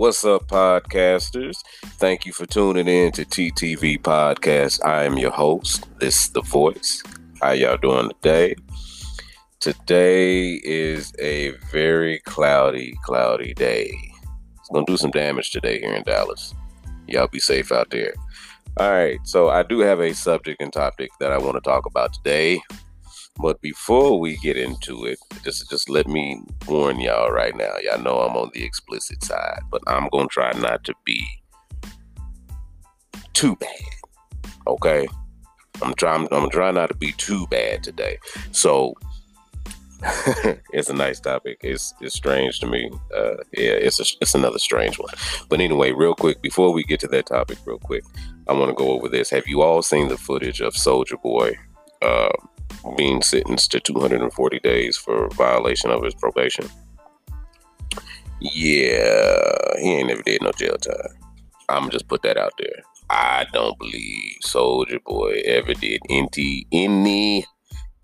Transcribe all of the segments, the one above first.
What's up, podcasters? Thank you for tuning in to TTV Podcast. I am your host. This is The Voice. How y'all doing today? Today is a very cloudy, cloudy day. It's gonna do some damage today here in Dallas. Y'all be safe out there. All right, so I do have a subject and topic that I want to talk about today. But before we get into it, just just let me warn y'all right now. Y'all know I'm on the explicit side, but I'm gonna try not to be too bad. Okay, I'm trying. I'm trying not to be too bad today. So it's a nice topic. It's it's strange to me. Uh, yeah, it's a, it's another strange one. But anyway, real quick before we get to that topic, real quick, I want to go over this. Have you all seen the footage of Soulja Boy? Uh, being sentenced to 240 days for violation of his probation. Yeah, he ain't never did no jail time. I'm just put that out there. I don't believe Soulja Boy ever did any any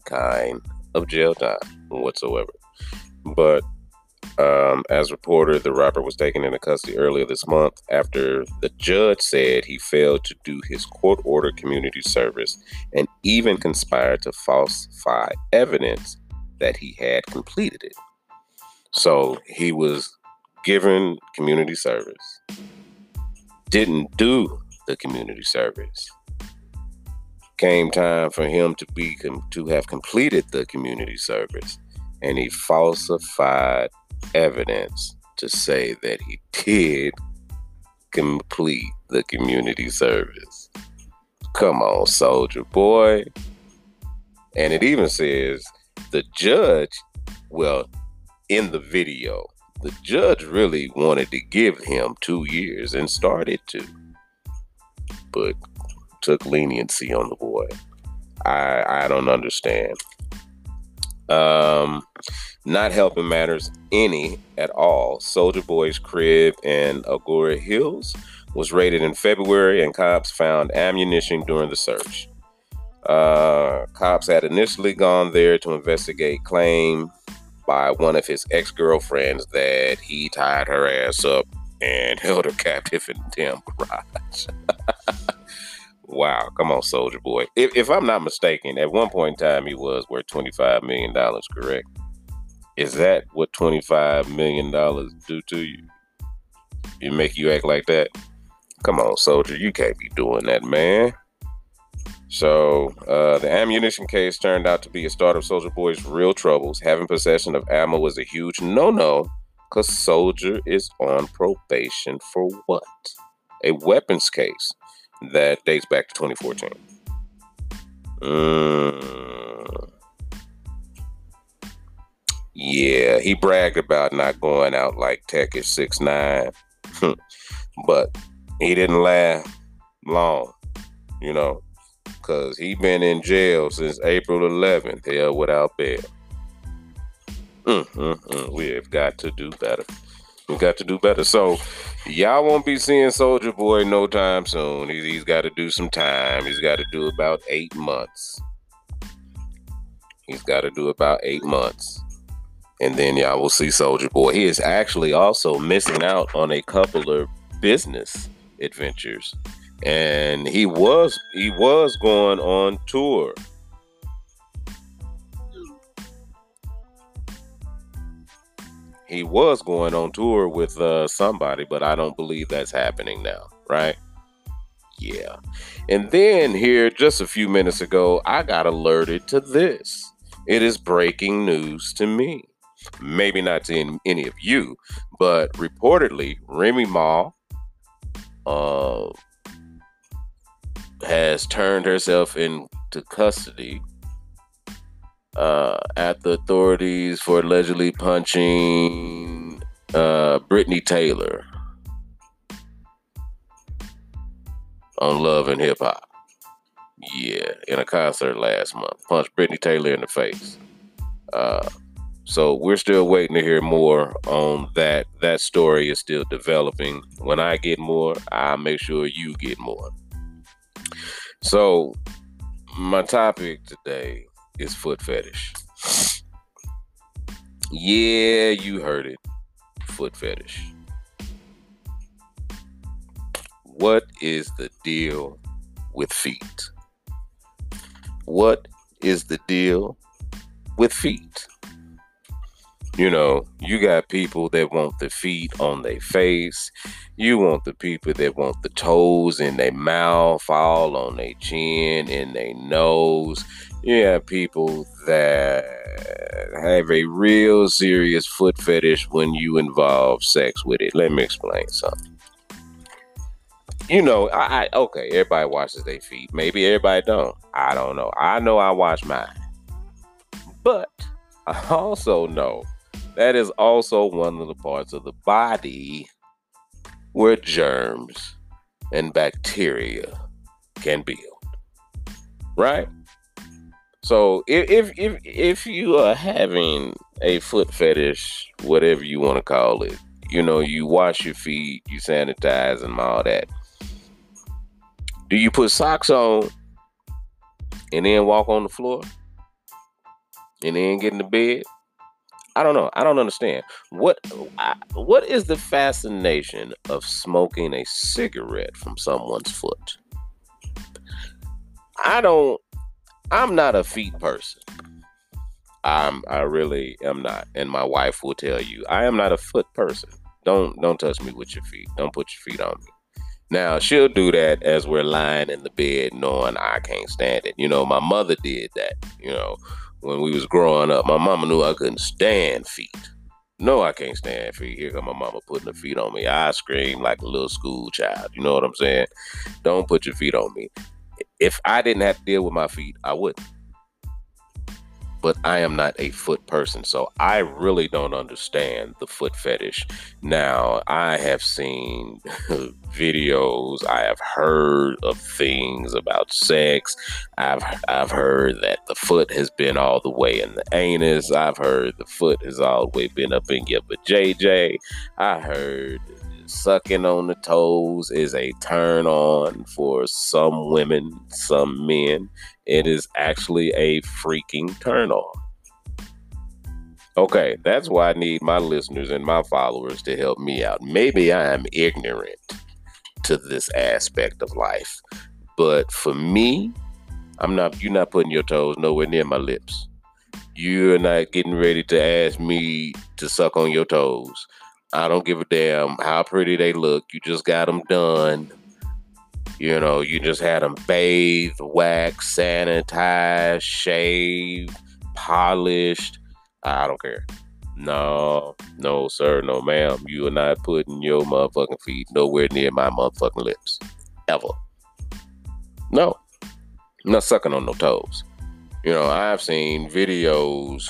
kind of jail time whatsoever. But um, as reported, the rapper was taken into custody earlier this month after the judge said he failed to do his court order community service and even conspired to falsify evidence that he had completed it. So he was given community service, didn't do the community service. Came time for him to be to have completed the community service, and he falsified evidence to say that he did complete the community service. Come on, Soulja Boy. And it even says the judge, well, in the video, the judge really wanted to give him two years and started to, but took leniency on the boy. I I don't understand. Um, not helping matters any at all. Soulja Boy's crib in Agoura Hills was raided in February, and cops found ammunition during the search. Uh, cops had initially gone there to investigate claim by one of his ex girlfriends that he tied her ass up and held her captive in the damn garage. wow, come on, Soulja Boy. If, if I'm not mistaken, at one point in time he was worth $25 million, correct? Is that what $25 million do to you? It make you act like that? Come on, soldier, you can't be doing that, man. So, uh, the ammunition case turned out to be a start of Soulja Boy's real troubles. Having possession of ammo was a huge no no because Soulja is on probation for what? A weapons case that dates back to 2014. Mm. Yeah, he bragged about not going out like Tekashi six nine, but he didn't last long, you know, because he been in jail since April 11th, held without bail. Mm, mm, mm. We have got to do better. We got to do better. So y'all won't be seeing Soulja Boy no time soon. He's, he's got to do some time. He's got to do about eight months. He's got to do about eight months and then y'all will see Soulja Boy. He is actually also missing out on a couple of business adventures, and he was he was going on tour. He was going on tour with uh, somebody, but I don't believe that's happening now, right? Yeah. And then here, just a few minutes ago, I got alerted to this. It is breaking news to me maybe not to any of you, but reportedly Remy Ma uh, has turned herself into custody uh, at the authorities for allegedly punching uh, Brittney Taylor on Love and Hip Hop. Yeah, in a concert last month, punched Brittney Taylor in the face. Uh, so we're still waiting to hear more on that. That story is still developing. When I get more, I'll make sure you get more. So my topic today is foot fetish. Yeah, you heard it. Foot fetish. what is the deal with feet? What is the deal with feet? You know, you got people that want the feet on their face. You want the people that want the toes in their mouth, all on their chin, in their nose. You have people that have a real serious foot fetish when you involve sex with it. Let me explain something. You know, I, I okay, everybody washes their feet. Maybe everybody don't. I don't know. I know I wash mine. But I also know that is also one of the parts of the body where germs and bacteria can build. Right? So if if if, you are having a foot fetish, whatever you want to call it, you know, you wash your feet, you sanitize and all that. Do you put socks on and then walk on the floor? And then get in the bed? I don't know. I don't understand. What I, what is the fascination of smoking a cigarette from someone's foot? I don't I'm not a feet person. I'm I really am not. And my wife will tell you, I am not a foot person. Don't don't touch me with your feet. Don't put your feet on me. Now she'll do that as we're lying in the bed knowing I can't stand it. You know, my mother did that, you know when we was growing up. My mama knew I couldn't stand feet. No, I can't stand feet. Here come my mama putting her feet on me. I scream like a little school child. You know what I'm saying? Don't put your feet on me. If I didn't have to deal with my feet, I wouldn't but I am not a foot person. So I really don't understand the foot fetish. Now, I have seen videos, I have heard of things about sex. I've I've heard that the foot has been all the way in the anus. I've heard the foot has all the way been up in your JJ. I heard sucking on the toes is a turn on for some women, some men. It is actually a freaking turn on. Okay, that's why I need my listeners and my followers to help me out. Maybe I am ignorant to this aspect of life, but for me, I'm not. You're not putting your toes nowhere near my lips. You're not getting ready to ask me to suck on your toes. I don't give a damn how pretty they look. You just got them done. You know, you just had them bathed, waxed, sanitized, shaved, polished. I don't care. No, no, sir, no, ma'am. You are not putting your motherfucking feet nowhere near my motherfucking lips. Ever. No. I'm not sucking on no toes. You know, I've seen videos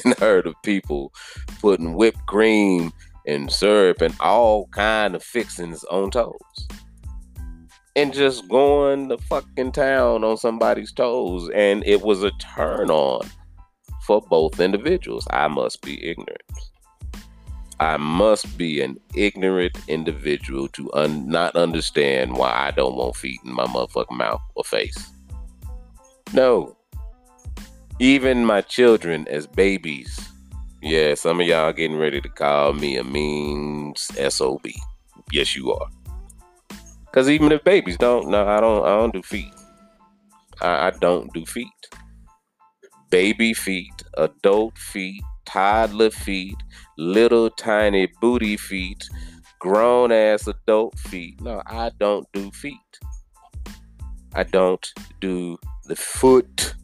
and heard of people putting whipped cream and syrup and all kind of fixings on toes. And just going to fucking town on somebody's toes. And it was a turn on for both individuals. I must be ignorant. I must be an ignorant individual to un- not understand why I don't want feet in my motherfucking mouth or face. No. Even my children as babies yeah, some of y'all getting ready to call me a mean SOB. Yes, you are. Cause even if babies don't, no, I don't I don't do feet. I, I don't do feet. Baby feet, adult feet, toddler feet, little tiny booty feet, grown ass adult feet. No, I don't do feet. I don't do the foot.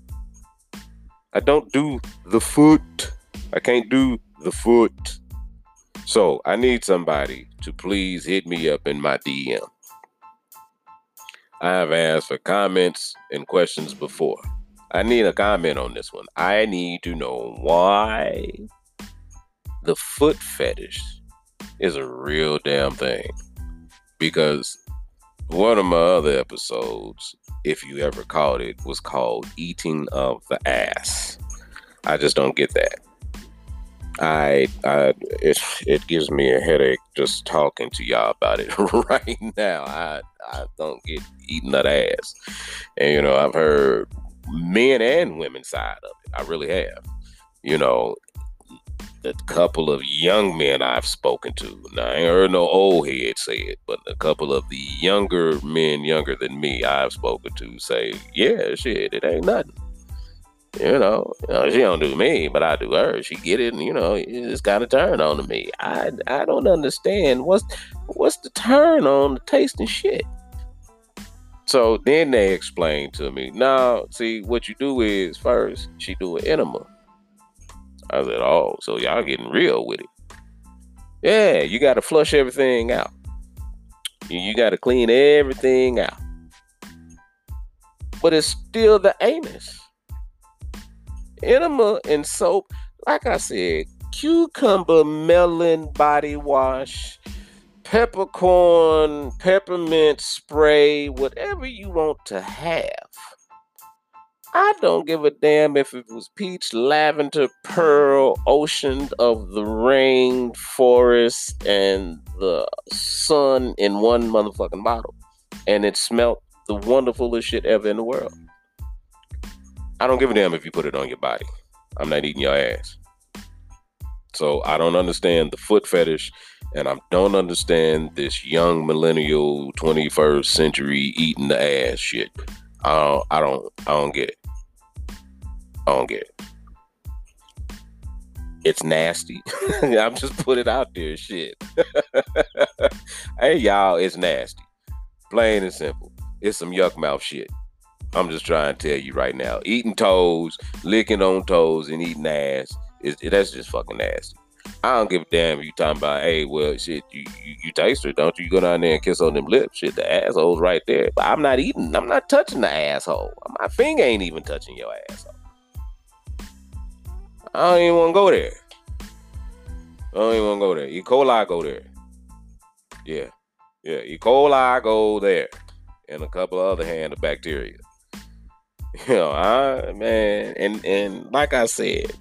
I don't do the foot. I can't do the foot. So I need somebody to please hit me up in my DM. I have asked for comments and questions before. I need a comment on this one. I need to know why the foot fetish is a real damn thing. Because one of my other episodes, if you ever caught it, was called Eating of the Ass. I just don't get that. I, I it it gives me a headache just talking to y'all about it right now. I I don't get eating that ass, and you know I've heard men and women side of it. I really have. You know, the couple of young men I've spoken to. Now, I ain't heard no old head say it, but a couple of the younger men, younger than me, I've spoken to say, yeah, shit, it ain't nothing. You know, you know, she don't do me, but I do her. She get it, and you know, it's kind of turn on to me. I I don't understand what's what's the turn on the tasting shit. So then they explained to me, now, see, what you do is first, she do an enema. I said, oh, so y'all getting real with it. Yeah, you got to flush everything out. You got to clean everything out. But it's still the anus. Enema and soap, like I said, cucumber melon body wash, peppercorn, peppermint spray, whatever you want to have. I don't give a damn if it was peach, lavender, pearl, ocean of the rain, forest, and the sun in one motherfucking bottle. And it smelt the wonderfulest shit ever in the world. I don't give a damn if you put it on your body. I'm not eating your ass. So I don't understand the foot fetish, and I don't understand this young millennial 21st century eating the ass shit. I don't, I don't, I don't get it. I don't get it. It's nasty. I'm just put it out there, shit. hey y'all, it's nasty. Plain and simple. It's some yuck mouth shit. I'm just trying to tell you right now. Eating toes, licking on toes, and eating ass is that's just fucking nasty. I don't give a damn if you talking about, hey, well, shit, you, you, you taste her, don't you? You go down there and kiss on them lips. Shit, the asshole's right there. But I'm not eating, I'm not touching the asshole. My finger ain't even touching your asshole. I don't even want to go there. I don't even want to go there. E. coli go there. Yeah. Yeah. E. coli go there. And a couple of other hand of bacteria. You know, I man, and and like I said,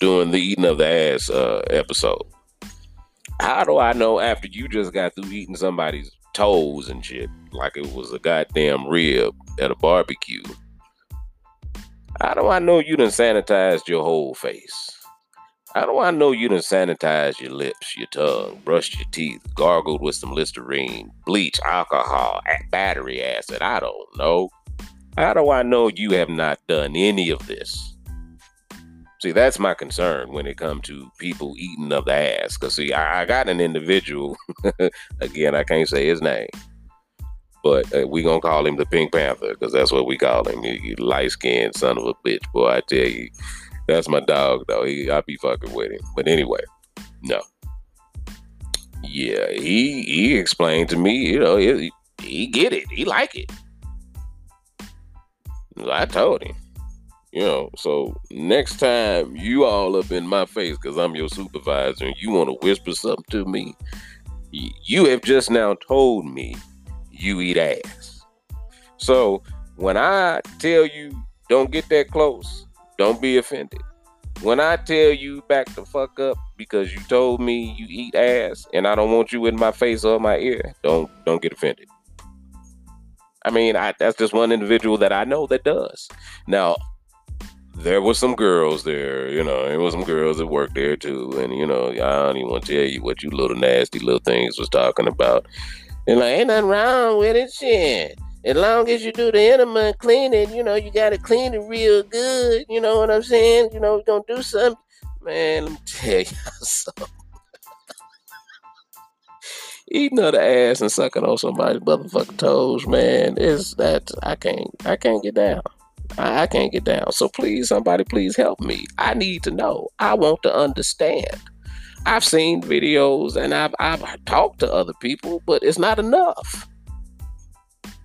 during the eating of the ass uh, episode, how do I know after you just got through eating somebody's toes and shit like it was a goddamn rib at a barbecue? How do I know you done sanitized your whole face? How do I know you done sanitized your lips, your tongue, brushed your teeth, gargled with some Listerine, bleach, alcohol, battery acid? I don't know. How do I know you have not done any of this? See, that's my concern when it comes to people eating of the ass. Because, see, I, I got an individual, again, I can't say his name, but uh, we gonna call him the Pink Panther because that's what we call him. Light skinned son of a bitch, boy. I tell you, that's my dog though. He, I be fucking with him. But anyway, no. Yeah, he he explained to me, you know, he, he get it. He like it. I told him. You know, so next time you all up in my face because I'm your supervisor and you want to whisper something to me, you have just now told me you eat ass. So when I tell you don't get that close, don't be offended. When I tell you back the fuck up because you told me you eat ass and I don't want you in my face or my ear, don't don't get offended. I mean, I, that's just one individual that I know that does. Now, there were some girls there, you know, there was some girls that worked there too, and you know, I don't even want to tell you what you little nasty little things was talking about. And like, ain't nothing wrong with it, shit. As long as you do the enema and clean it, you know, you gotta clean it real good. You know what I'm saying? You know, don't do something. Man, let me tell y'all something. Eating of the ass and sucking on somebody's motherfucking toes, man, is that I can't I can't get down. I, I can't get down. So please, somebody please help me. I need to know. I want to understand. I've seen videos and I've I've talked to other people, but it's not enough.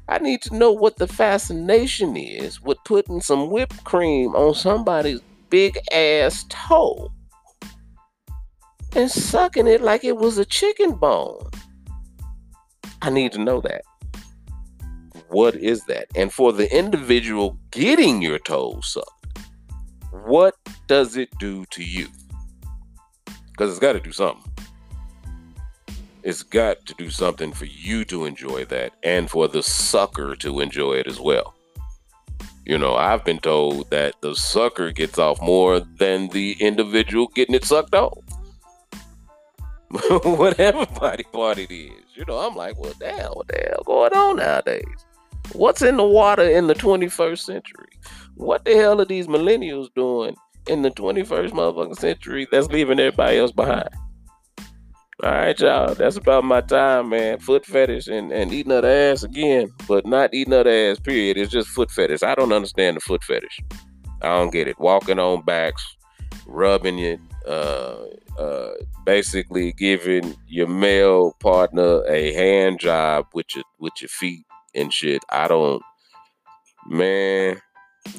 I need to know what the fascination is with putting some whipped cream on somebody's big ass toe and sucking it like it was a chicken bone. I need to know that. What is that? And for the individual getting your toes sucked, what does it do to you? because it's got to do something. It's got to do something for you to enjoy that and for the sucker to enjoy it as well. You know, I've been told that the sucker gets off more than the individual getting it sucked off. Whatever body part it is. You know, I'm like, well, damn, what the hell going on nowadays? What's in the water in the 21st century? What the hell are these millennials doing in the 21st motherfucking century that's leaving everybody else behind? All right, y'all. That's about my time, man. Foot fetish and, and eating other ass again, but not eating other ass, period. It's just foot fetish. I don't understand the foot fetish. I don't get it. Walking on backs, rubbing it, uh, uh, basically giving your male partner a hand job with your with your feet and shit. I don't, man.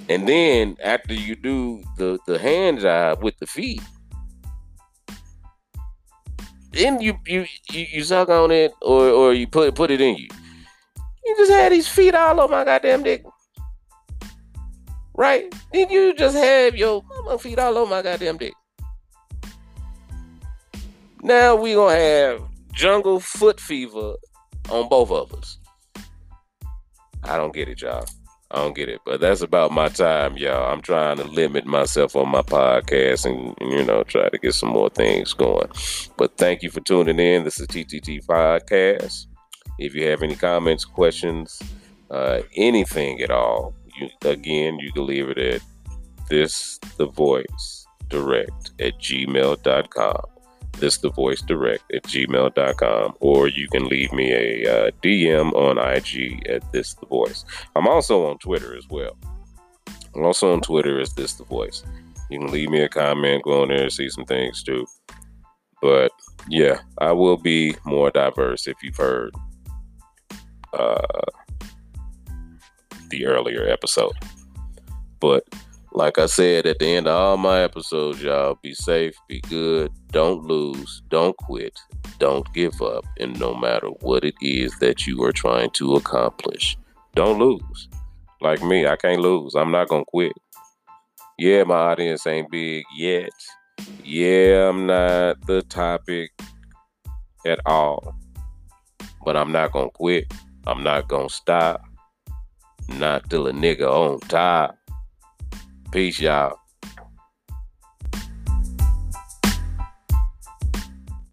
And then after you do the the hand job with the feet, then you you you, you suck on it or or you put put it in you. You just had these feet all over my goddamn dick. Right? Then you just have your feet all over my goddamn dick. Now we gonna have jungle foot fever on both of us. I don't get it, y'all. I don't get it, but that's about my time, y'all. I'm trying to limit myself on my podcast and, you know try to get some more things going. But thank you for tuning in. This is TTT Podcast. If you have any comments, questions, uh, anything at all, you again you can leave it at this the voice direct at gmail.com this the voice direct at gmail.com or you can leave me a uh, dm on ig at this the voice i'm also on twitter as well. I'm also on twitter as this the voice you can leave me a comment go on there and see some things too. But yeah i will be more diverse if you've heard uh, the earlier episode. But like I said at the end of all my episodes, y'all be safe, be good, don't lose, don't quit, don't give up, and no matter what it is that you are trying to accomplish, don't lose. Like me, I can't lose. I'm not gonna quit. Yeah, my audience ain't big yet. Yeah, I'm not the topic at all. But I'm not gonna quit. I'm not gonna stop. Not till a nigga on top. Peace, y'all.